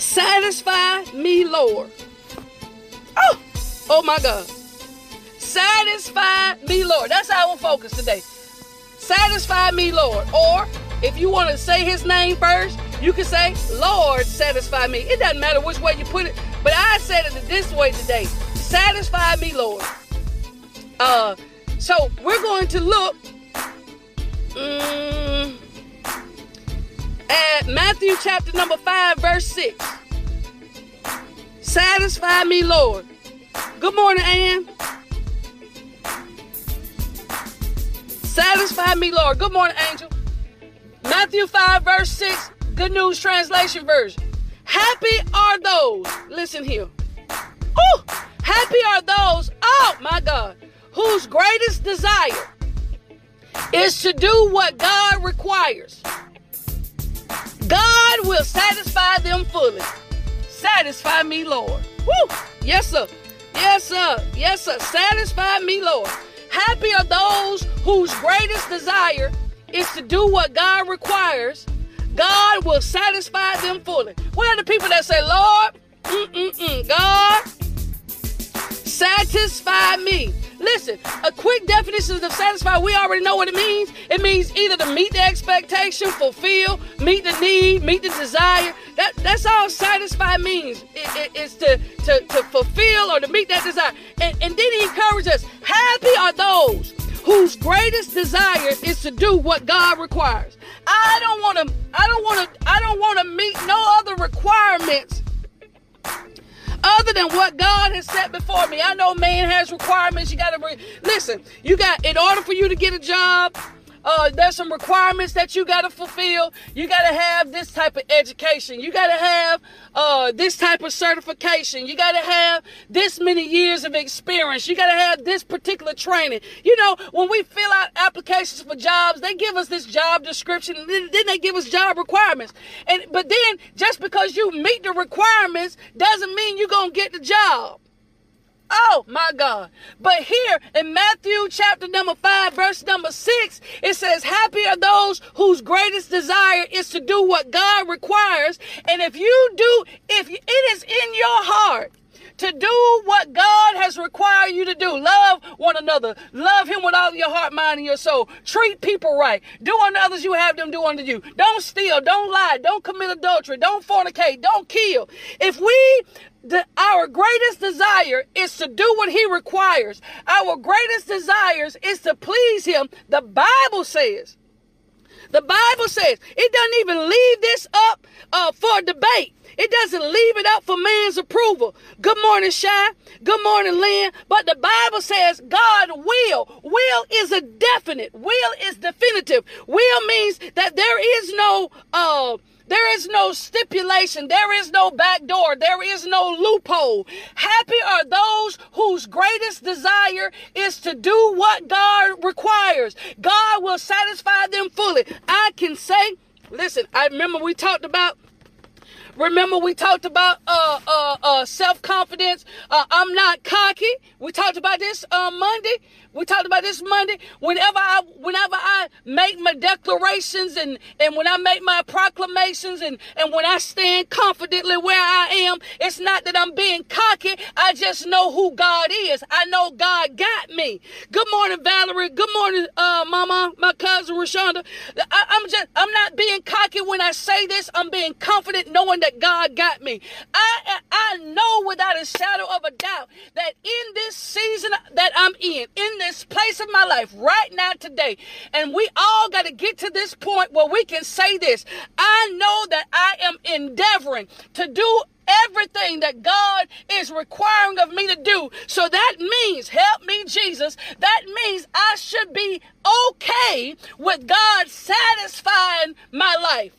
Satisfy me, Lord. Oh, oh my God. Satisfy me, Lord. That's our focus today. Satisfy me, Lord. Or if you want to say his name first, you can say, Lord, satisfy me. It doesn't matter which way you put it, but I said it this way today. Satisfy me, Lord. Uh, so we're going to look um, at Matthew chapter number 5, verse 6. Satisfy me, Lord. Good morning, Ann. Satisfy me, Lord. Good morning, Angel. Matthew 5, verse 6, Good News Translation Version. Happy are those, listen here. Oh, happy are those, oh my God, whose greatest desire is to do what God requires. God will satisfy them fully. Satisfy me, Lord. Woo! Yes, sir. Yes, sir. Yes, sir. Satisfy me, Lord. Happy are those whose greatest desire is to do what God requires. God will satisfy them fully. Where are the people that say, Lord, mm-mm-mm, God, satisfy me? Listen, a quick definition of satisfy, we already know what it means. It means either to meet the expectation, fulfill, meet the need, meet the desire. That that's all satisfy means. It, it, it's to, to, to fulfill or to meet that desire. And, and then he encourages us, happy are those whose greatest desire is to do what God requires. I don't want to I don't want to I don't want to meet no other requirements other than what God has set before me. I know man has requirements. You got to re- listen. You got in order for you to get a job. Uh, there's some requirements that you got to fulfill. You got to have this type of education. You got to have uh, this type of certification. You got to have this many years of experience. You got to have this particular training. You know, when we fill out applications for jobs, they give us this job description, and then, they give us job requirements. And but then just because you meet the requirements doesn't mean you're gonna get the job. Oh my God. But here in Matthew chapter number 5, verse number 6, it says, Happy are those whose greatest desire is to do what God requires. And if you do, if it is in your heart, to do what God has required you to do. Love one another. Love Him with all your heart, mind, and your soul. Treat people right. Do unto others you have them do unto you. Don't steal. Don't lie. Don't commit adultery. Don't fornicate. Don't kill. If we the, our greatest desire is to do what he requires. Our greatest desires is to please him. The Bible says, the Bible says, it doesn't even leave this up uh, for debate. It doesn't leave it up for man's approval. Good morning, Shy. Good morning, Lynn. But the Bible says God will. Will is a definite. Will is definitive. Will means that there is no uh there is no stipulation. There is no back door. There is no loophole. Happy are those whose greatest desire is to do what God requires. God will satisfy them fully. I can say, listen, I remember we talked about Remember, we talked about uh, uh, uh, self confidence. Uh, I'm not cocky. We talked about this uh, Monday. We talked about this Monday. Whenever I, whenever I make my declarations and, and when I make my proclamations and, and when I stand confidently where I am, it's not that I'm being cocky. I just know who God is. I know God got me. Good morning, Valerie. Good morning, uh, Mama, my cousin Rashonda. I, I'm just, I'm not being cocky when I say this. I'm being confident knowing that God got me. I, I know without a shadow of a doubt that in this season that I'm in, in this place of my life right now today. And we all got to get to this point where we can say this. I know that I am endeavoring to do everything that God is requiring of me to do. So that means, help me, Jesus, that means I should be okay with God satisfying my life.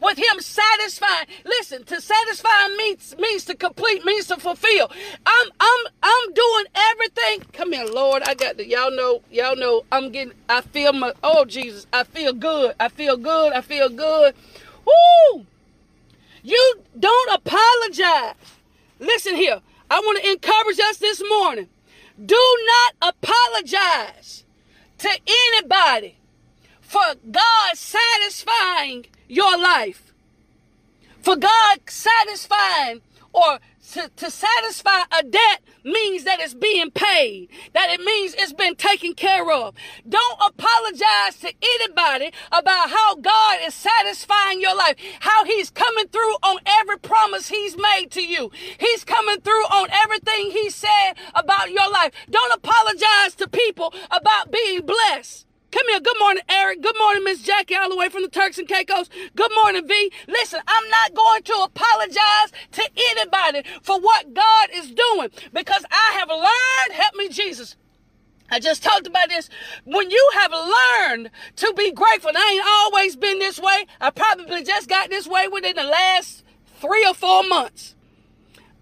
With him satisfying. Listen, to satisfy means means to complete, means to fulfill. I'm I'm I'm doing everything. Come here, Lord. I got the y'all know, y'all know I'm getting I feel my oh Jesus, I feel good. I feel good. I feel good. Woo! You don't apologize. Listen here. I want to encourage us this morning. Do not apologize to anybody for God satisfying your life. For God satisfying or to, to satisfy a debt means that it's being paid, that it means it's been taken care of. Don't apologize to anybody about how God is satisfying your life, how He's coming through on every promise He's made to you. He's coming through on everything He said about your life. Don't apologize to people about being blessed. Come here. Good morning, Eric. Good morning, Miss Jackie, all the way from the Turks and Caicos. Good morning, V. Listen, I'm not going to apologize to anybody for what God is doing because I have learned, help me, Jesus. I just talked about this. When you have learned to be grateful, I ain't always been this way. I probably just got this way within the last three or four months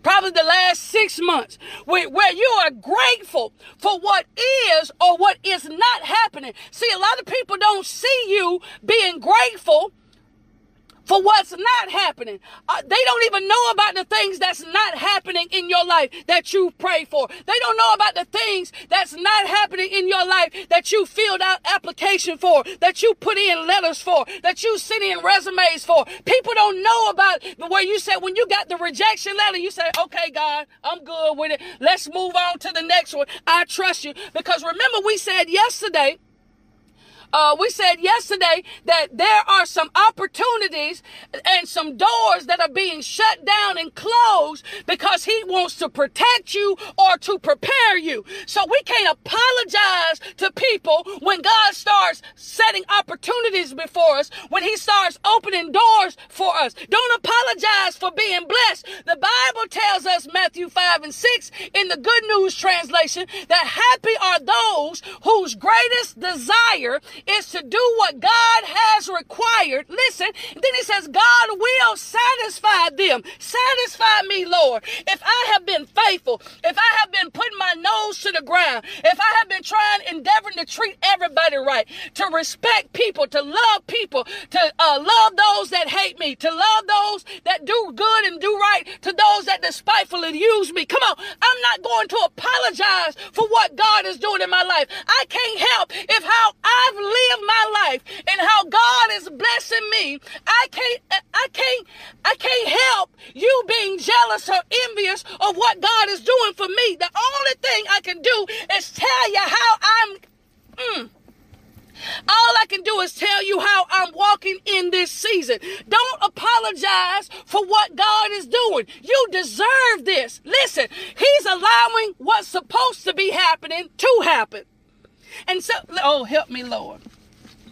probably the last six months, where, where you are grateful for what is or what is not happening. See, a lot of people don't see you being grateful for what's not happening. Uh, they don't even know about the things that's not happening in your life that you pray for. They don't know about the things that's not happening in your life that you filled out application for, that you put in letters for, that you sent in resumes for. People don't know about the way you said when you got the rejection letter, you say, okay, God, I'm good with it. Let's move on to the next one. I trust you. Because remember we said yesterday, uh, we said yesterday that there are some opportunities and some doors that are being shut down and closed because he wants to protect you or to prepare you. So we can't apologize to people when God starts setting opportunities before us, when he starts opening doors for us. Don't apologize for being blessed. The Bible tells us, Matthew 5 and 6, in the Good News translation, that happy are those whose greatest desire is to do what God has required. Listen, then he says, God will satisfy them. Satisfy me, Lord. If I have been faithful, if I have been putting my nose to the ground, if I have been trying, endeavoring to treat everybody right, to respect people, to love people, to uh, love those that hate me, to love those that do good and do right, to those that despitefully use me. Come on, I'm not going to apologize for what God is doing in my life. I can't help if how I've lived my life and how God is blessing me, I can't, I can't, I can't help you being jealous or envious of what God is doing for me. The only thing I can do is tell you how I'm. Mm, all I can do is tell you how I'm walking in this season. Don't apologize for what God is doing. You deserve this. Listen, He's allowing what's supposed to be happening to happen. And so, oh, help me, Lord.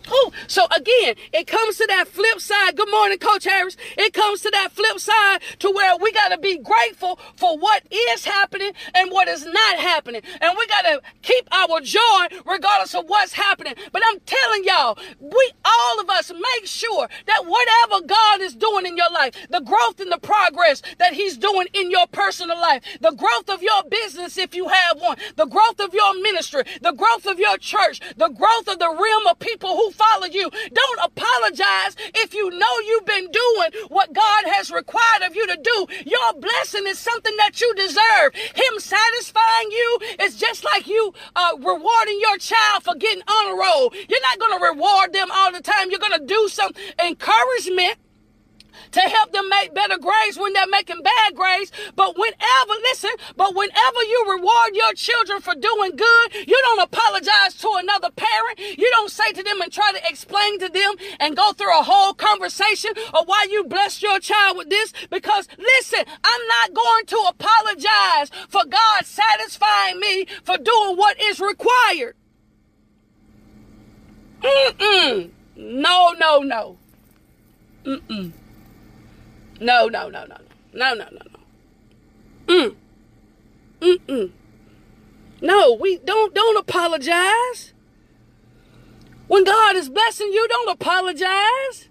Ooh, so again, it comes to that flip side. Good morning, Coach Harris. It comes to that flip side to where we got to be grateful for what is happening and what is not happening. And we got to keep our joy regardless of what's happening. But I'm telling y'all, we, all of us, make sure that whatever God is doing in your life, the growth and the progress that He's doing in your personal life, the growth of your business, if you have one, the growth of your ministry, the growth of your church, the growth of the realm of people who follow you. Don't apologize if you know you've been doing what God has required of you to do. Your blessing is something that you deserve. Him satisfying you is just like you uh, rewarding your child for getting on a roll. You're not going to reward them all the time. You're going to do some encouragement to help them make better grades when they're making bad grades. But whenever, listen, but whenever you reward your children for doing good, you don't apologize to another parent. You don't say to them and try to explain to them and go through a whole conversation of why you blessed your child with this. Because listen, I'm not going to apologize for God satisfying me for doing what is required. Mm-mm. No, no, no. Mm-mm. No, no, no, no, no, no, no, no. Mm. Mm mm. No, we don't don't apologize. When God is blessing you, don't apologize.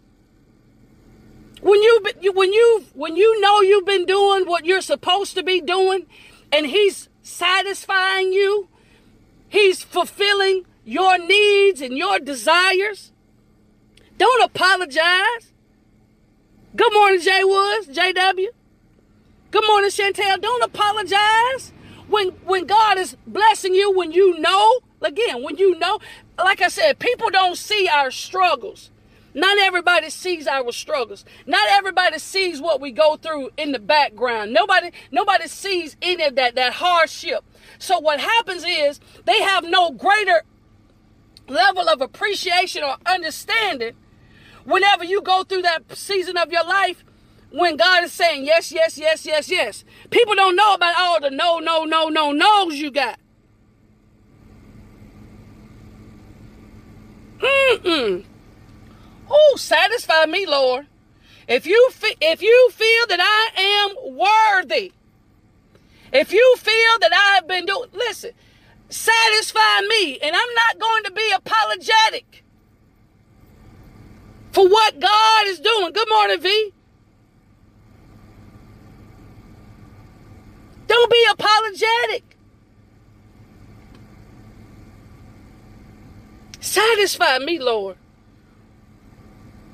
When you when you when you know you've been doing what you're supposed to be doing, and He's satisfying you, He's fulfilling your needs and your desires. Don't apologize. Good morning, Jay Woods, JW. Good morning, Chantel. Don't apologize when when God is blessing you. When you know, again, when you know, like I said, people don't see our struggles. Not everybody sees our struggles. Not everybody sees what we go through in the background. Nobody, nobody sees any of that, that hardship. So what happens is they have no greater level of appreciation or understanding whenever you go through that season of your life when God is saying yes, yes, yes, yes, yes. People don't know about all the no, no, no, no, no's you got. Mm-mm. Oh, satisfy me, Lord. If you fe- if you feel that I am worthy, if you feel that I have been doing, listen, satisfy me, and I'm not going to be apologetic for what God is doing. Good morning, V. Don't be apologetic. Satisfy me, Lord.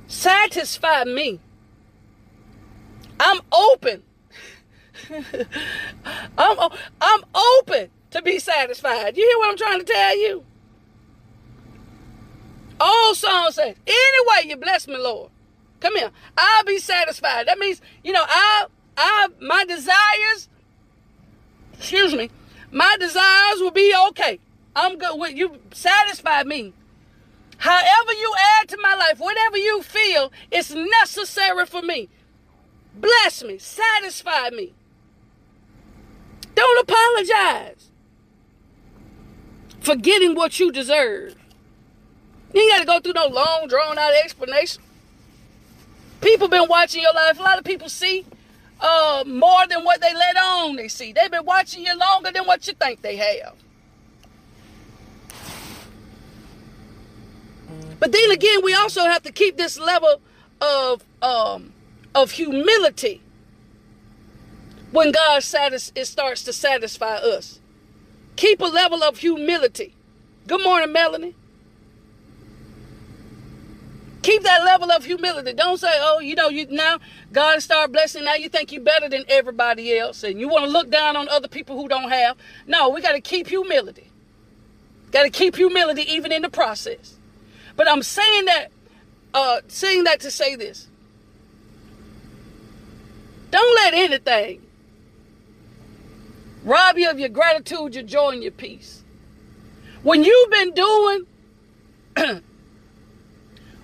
Satisfy me. I'm open. I'm, I'm open to be satisfied. You hear what I'm trying to tell you? Old song says, anyway, you bless me, Lord. Come here. I'll be satisfied. That means, you know, I I my desires, excuse me, my desires will be okay. I'm good with you satisfy me. However you add to my life, whatever you feel is necessary for me. Bless me, satisfy me. Don't apologize for getting what you deserve. You ain't got to go through no long, drawn out explanation. People been watching your life. A lot of people see uh, more than what they let on they see. They've been watching you longer than what you think they have. But then again, we also have to keep this level of um, of humility when God satis- it starts to satisfy us. Keep a level of humility. Good morning, Melanie. Keep that level of humility. Don't say, oh, you know, you now God start blessing. Now you think you're better than everybody else, and you want to look down on other people who don't have. No, we got to keep humility. Got to keep humility even in the process. But I'm saying that, uh, saying that to say this. Don't let anything rob you of your gratitude, your joy, and your peace. When you've been doing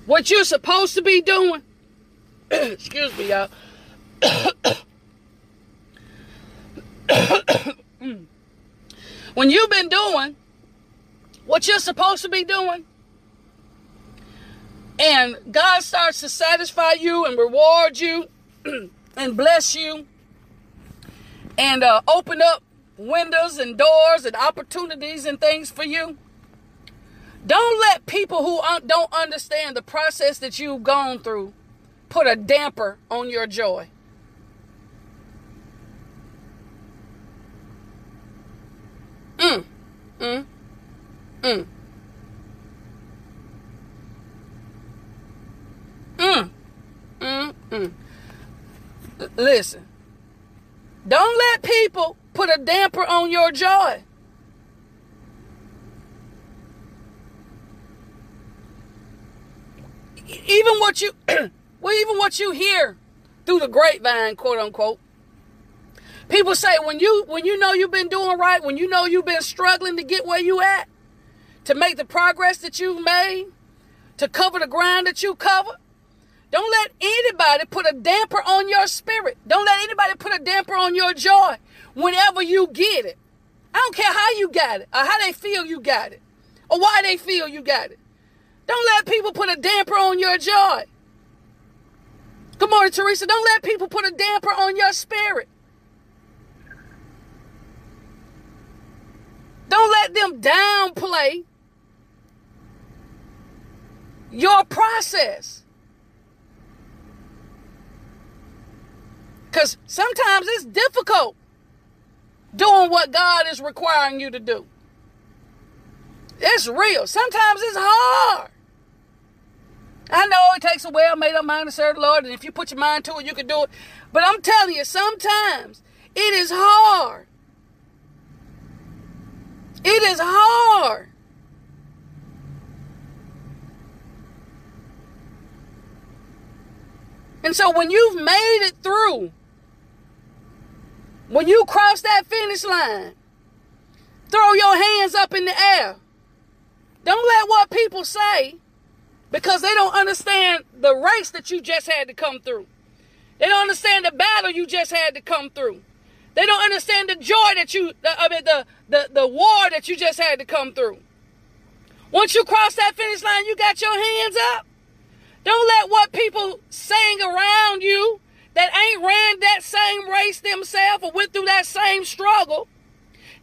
what you're supposed to be doing, excuse me, y'all. when you've been doing what you're supposed to be doing, and God starts to satisfy you and reward you and bless you and uh, open up windows and doors and opportunities and things for you. Don't let people who don't understand the process that you've gone through put a damper on your joy. Mm, mm, mm. Mm, mm, mm. Listen, don't let people put a damper on your joy. Even what you, well, even what you hear through the grapevine, quote unquote. People say when you when you know you've been doing right, when you know you've been struggling to get where you at, to make the progress that you've made, to cover the ground that you covered, don't let anybody put a damper on your spirit. Don't let anybody put a damper on your joy whenever you get it. I don't care how you got it or how they feel you got it or why they feel you got it. Don't let people put a damper on your joy. Good morning, Teresa. Don't let people put a damper on your spirit. Don't let them downplay your process. Because sometimes it's difficult doing what God is requiring you to do. It's real. Sometimes it's hard. I know it takes a well made up mind to serve the Lord, and if you put your mind to it, you can do it. But I'm telling you, sometimes it is hard. It is hard. And so when you've made it through, when you cross that finish line, throw your hands up in the air. Don't let what people say because they don't understand the race that you just had to come through. They don't understand the battle you just had to come through. They don't understand the joy that you, I mean, the, the, the war that you just had to come through. Once you cross that finish line, you got your hands up. Don't let what people saying around you that ain't ran that same race themselves or went through that same struggle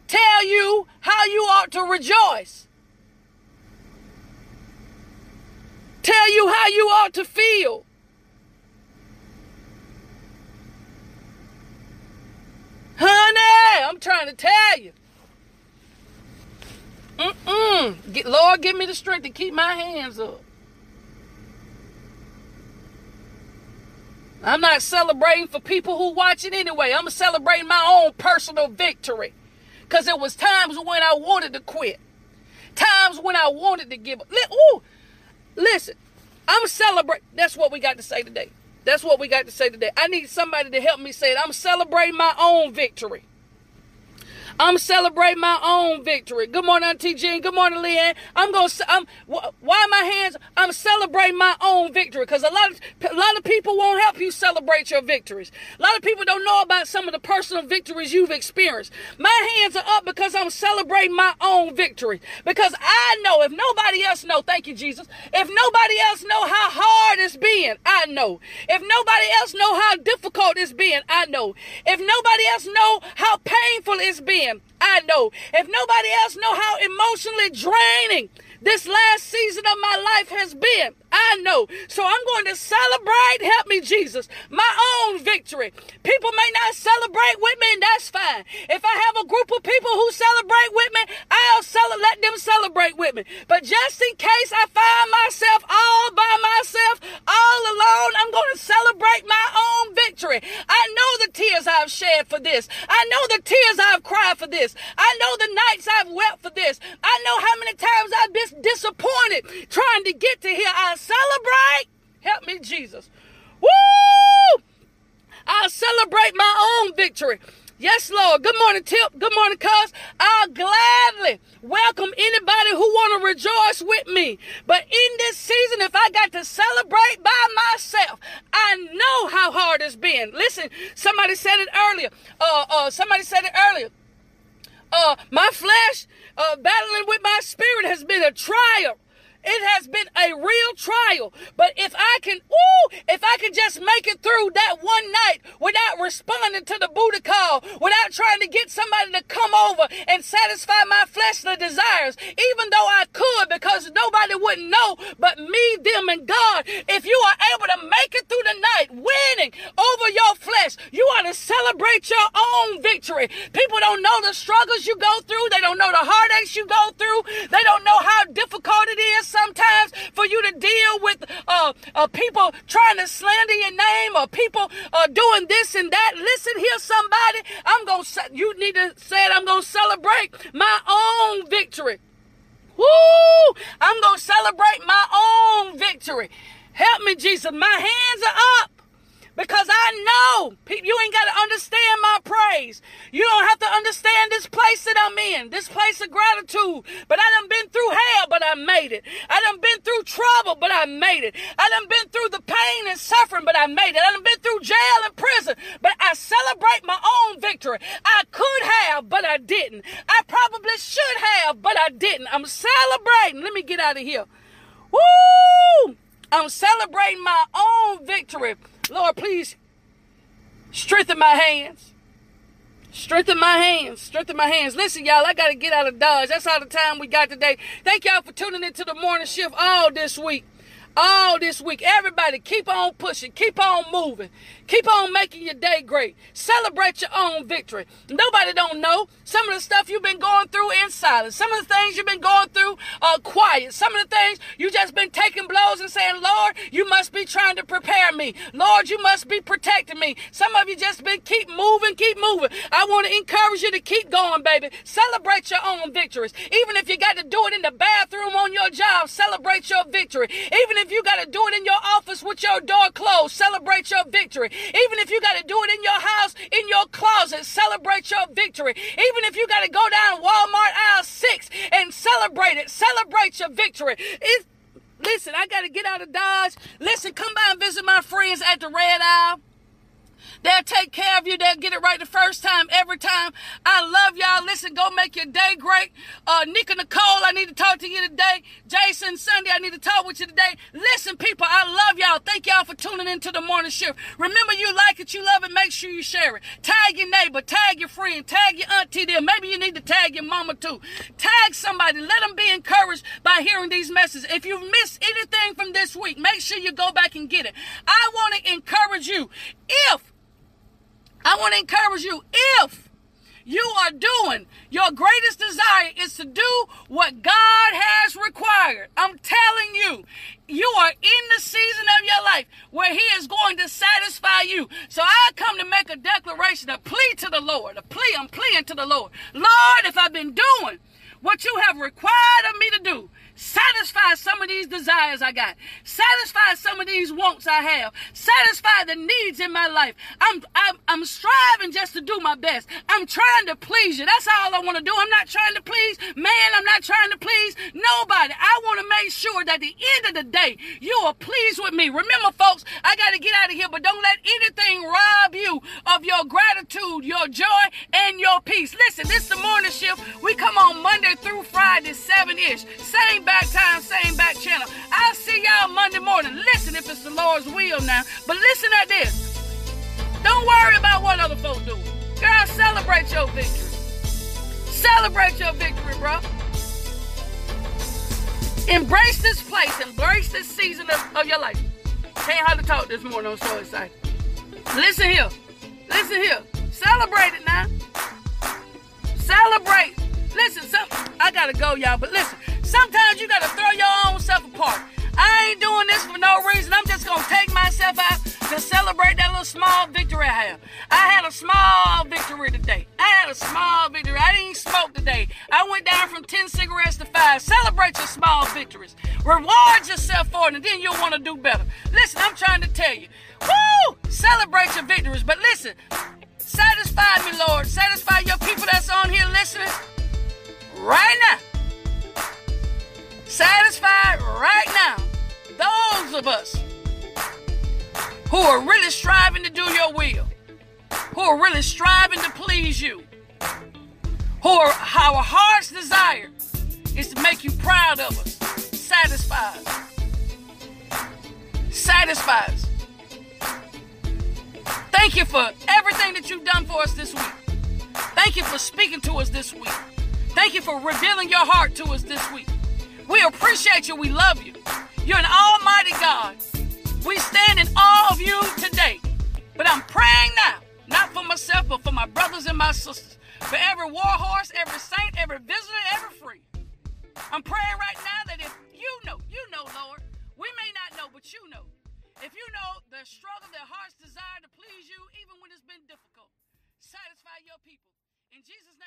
tell you how you ought to rejoice. Tell you how you to feel. Honey, I'm trying to tell you. Mm-mm. Lord, give me the strength to keep my hands up. I'm not celebrating for people who watch it anyway. I'm celebrating my own personal victory. Because there was times when I wanted to quit. Times when I wanted to give up. Ooh, listen, I'm celebrating. That's what we got to say today. That's what we got to say today. I need somebody to help me say it. I'm celebrating my own victory. I'm celebrating my own victory. Good morning, Auntie Jean. Good morning, Leanne. I'm going to, I'm, why my hands? I'm celebrating my own victory because a lot of, a lot of people won't help you celebrate your victories. A lot of people don't know about some of the personal victories you've experienced. My hands are up because I'm celebrating my own victory because I know if nobody else know, thank you, Jesus. If nobody else know how hard it's been, I know. If nobody else know how difficult it's been, I know. If nobody else know how painful it's been, I know. If nobody else know how emotionally draining this last season of my life has been, I know. So I'm going to celebrate, help me, Jesus, my own victory. People may not celebrate with me, and that's fine. If I have a group of people who celebrate with me, I'll cel- let them celebrate with me. But just in case I find myself all by myself, all alone, I'm going to celebrate my own victory. I know the tears I've shed for this. I know the tears I've cried for this. I know the nights I've wept for this. I know how many times I've been disappointed trying to get to here. I celebrate. Help me, Jesus. Woo! I'll celebrate my own victory. Yes, Lord. Good morning, Tip. Good morning, cuz. I'll gladly welcome anybody who want to rejoice with me. But in this season, if I got to celebrate by myself, I know how hard it's been. Listen, somebody said it earlier. Uh, uh, somebody said it earlier. Uh, my flesh, uh, battling with my spirit has been a trial. It has been a real trial. But if I can, ooh, if I can just make it through that one night without responding to the booty call, without trying to get somebody to come over and satisfy my fleshly desires, even though I could because nobody wouldn't know but me, them, and God, if you are able to make it through the night winning over your flesh, you ought to celebrate your own victory. People don't know the struggles you go through. They don't know the heartaches you go through. They don't know how difficult it is sometimes for you to deal with uh, uh, people trying to slander your name or people uh, doing this and that. Listen here, somebody. I'm going to, you need to say it. I'm going to celebrate my own victory. Woo! I'm going to celebrate my own victory. Help me, Jesus. My hands are up because I know you ain't got to understand my praise. You don't have to understand this place that I'm in, this place of gratitude. But I done been through hell, but I made it. I done been through trouble, but I made it. I done been through the pain and suffering, but I made it. I done been through jail and prison, but I celebrate my own victory. I could have, but I didn't. I probably should have, but I didn't. I'm celebrating. Let me get out of here. Woo! I'm celebrating my own victory. Lord, please strengthen my hands. Strengthen my hands. Strengthen my hands. Listen, y'all, I got to get out of Dodge. That's all the time we got today. Thank y'all for tuning into the morning shift all this week all this week. Everybody keep on pushing, keep on moving, keep on making your day great. Celebrate your own victory. Nobody don't know some of the stuff you've been going through in silence. Some of the things you've been going through are uh, quiet. Some of the things you just been taking blows and saying, Lord, you must be trying to prepare me. Lord, you must be protecting me. Some of you just been keep moving, keep moving. I want to encourage you to keep going, baby. Celebrate your own victories. Even if you got to do it in the bathroom on your job, celebrate your victory. Even if if you got to do it in your office with your door closed, celebrate your victory. Even if you got to do it in your house, in your closet, celebrate your victory. Even if you got to go down Walmart aisle six and celebrate it, celebrate your victory. It's, listen, I got to get out of Dodge. Listen, come by and visit my friends at the Red Aisle. They'll take care of you. They'll get it right the first time, every time. I love y'all. Listen, go make your day great. Uh, Nika Nicole, I need to talk to you today. Jason Sunday, I need to talk with you today. Listen, people, I love y'all. Thank y'all for tuning into the morning shift. Remember, you like it, you love it. Make sure you share it. Tag your neighbor, tag your friend, tag your auntie there. Maybe you need to tag your mama too. Tag somebody. Let them be encouraged by hearing these messages. If you've missed anything from this week, make sure you go back and get it. I want to encourage you. If I want to encourage you if you are doing your greatest desire is to do what God has required. I'm telling you, you are in the season of your life where He is going to satisfy you. So I come to make a declaration, a plea to the Lord, a plea. I'm pleading to the Lord. Lord, if I've been doing what you have required of me to do, Satisfy some of these desires I got. Satisfy some of these wants I have. Satisfy the needs in my life. I'm, I'm, I'm striving just to do my best. I'm trying to please you. That's all I want to do. I'm not trying to please man. I'm not trying to please nobody. I want to make sure that at the end of the day, you are pleased with me. Remember, folks, I got to get out of here, but don't let anything rob you of your gratitude, your joy, and your peace. Listen, this is the morning shift. We come on Monday through Friday, 7-ish. Same back time, same back channel. I'll see y'all Monday morning. Listen if it's the Lord's will now. But listen at this. Don't worry about what other folks do. Girl, celebrate your victory. Celebrate your victory, bro. Embrace this place. Embrace this season of, of your life. Can't hardly talk this morning. I'm so excited. Listen here. Listen here. Celebrate it now. Celebrate. Listen, some, I gotta go, y'all, but listen. Sometimes you gotta throw your own self apart. I ain't doing this for no reason. I'm just gonna take myself out to celebrate that little small victory I have. I had a small victory today. I had a small victory. I didn't smoke today. I went down from 10 cigarettes to 5. Celebrate your small victories. Reward yourself for it, and then you'll want to do better. Listen, I'm trying to tell you. Woo! Celebrate your victories. But listen, satisfy me, Lord. Satisfy your people that's on here listening right now satisfied right now. Those of us who are really striving to do your will, who are really striving to please you, who are our heart's desire is to make you proud of us, satisfied. Satisfies. Thank you for everything that you've done for us this week. Thank you for speaking to us this week. Thank you for revealing your heart to us this week. We appreciate you. We love you. You're an almighty God. We stand in awe of you today. But I'm praying now, not for myself, but for my brothers and my sisters, for every war horse, every saint, every visitor, every free. I'm praying right now that if you know, you know, Lord, we may not know, but you know. If you know the struggle, their heart's desire to please you, even when it's been difficult, satisfy your people. In Jesus' name.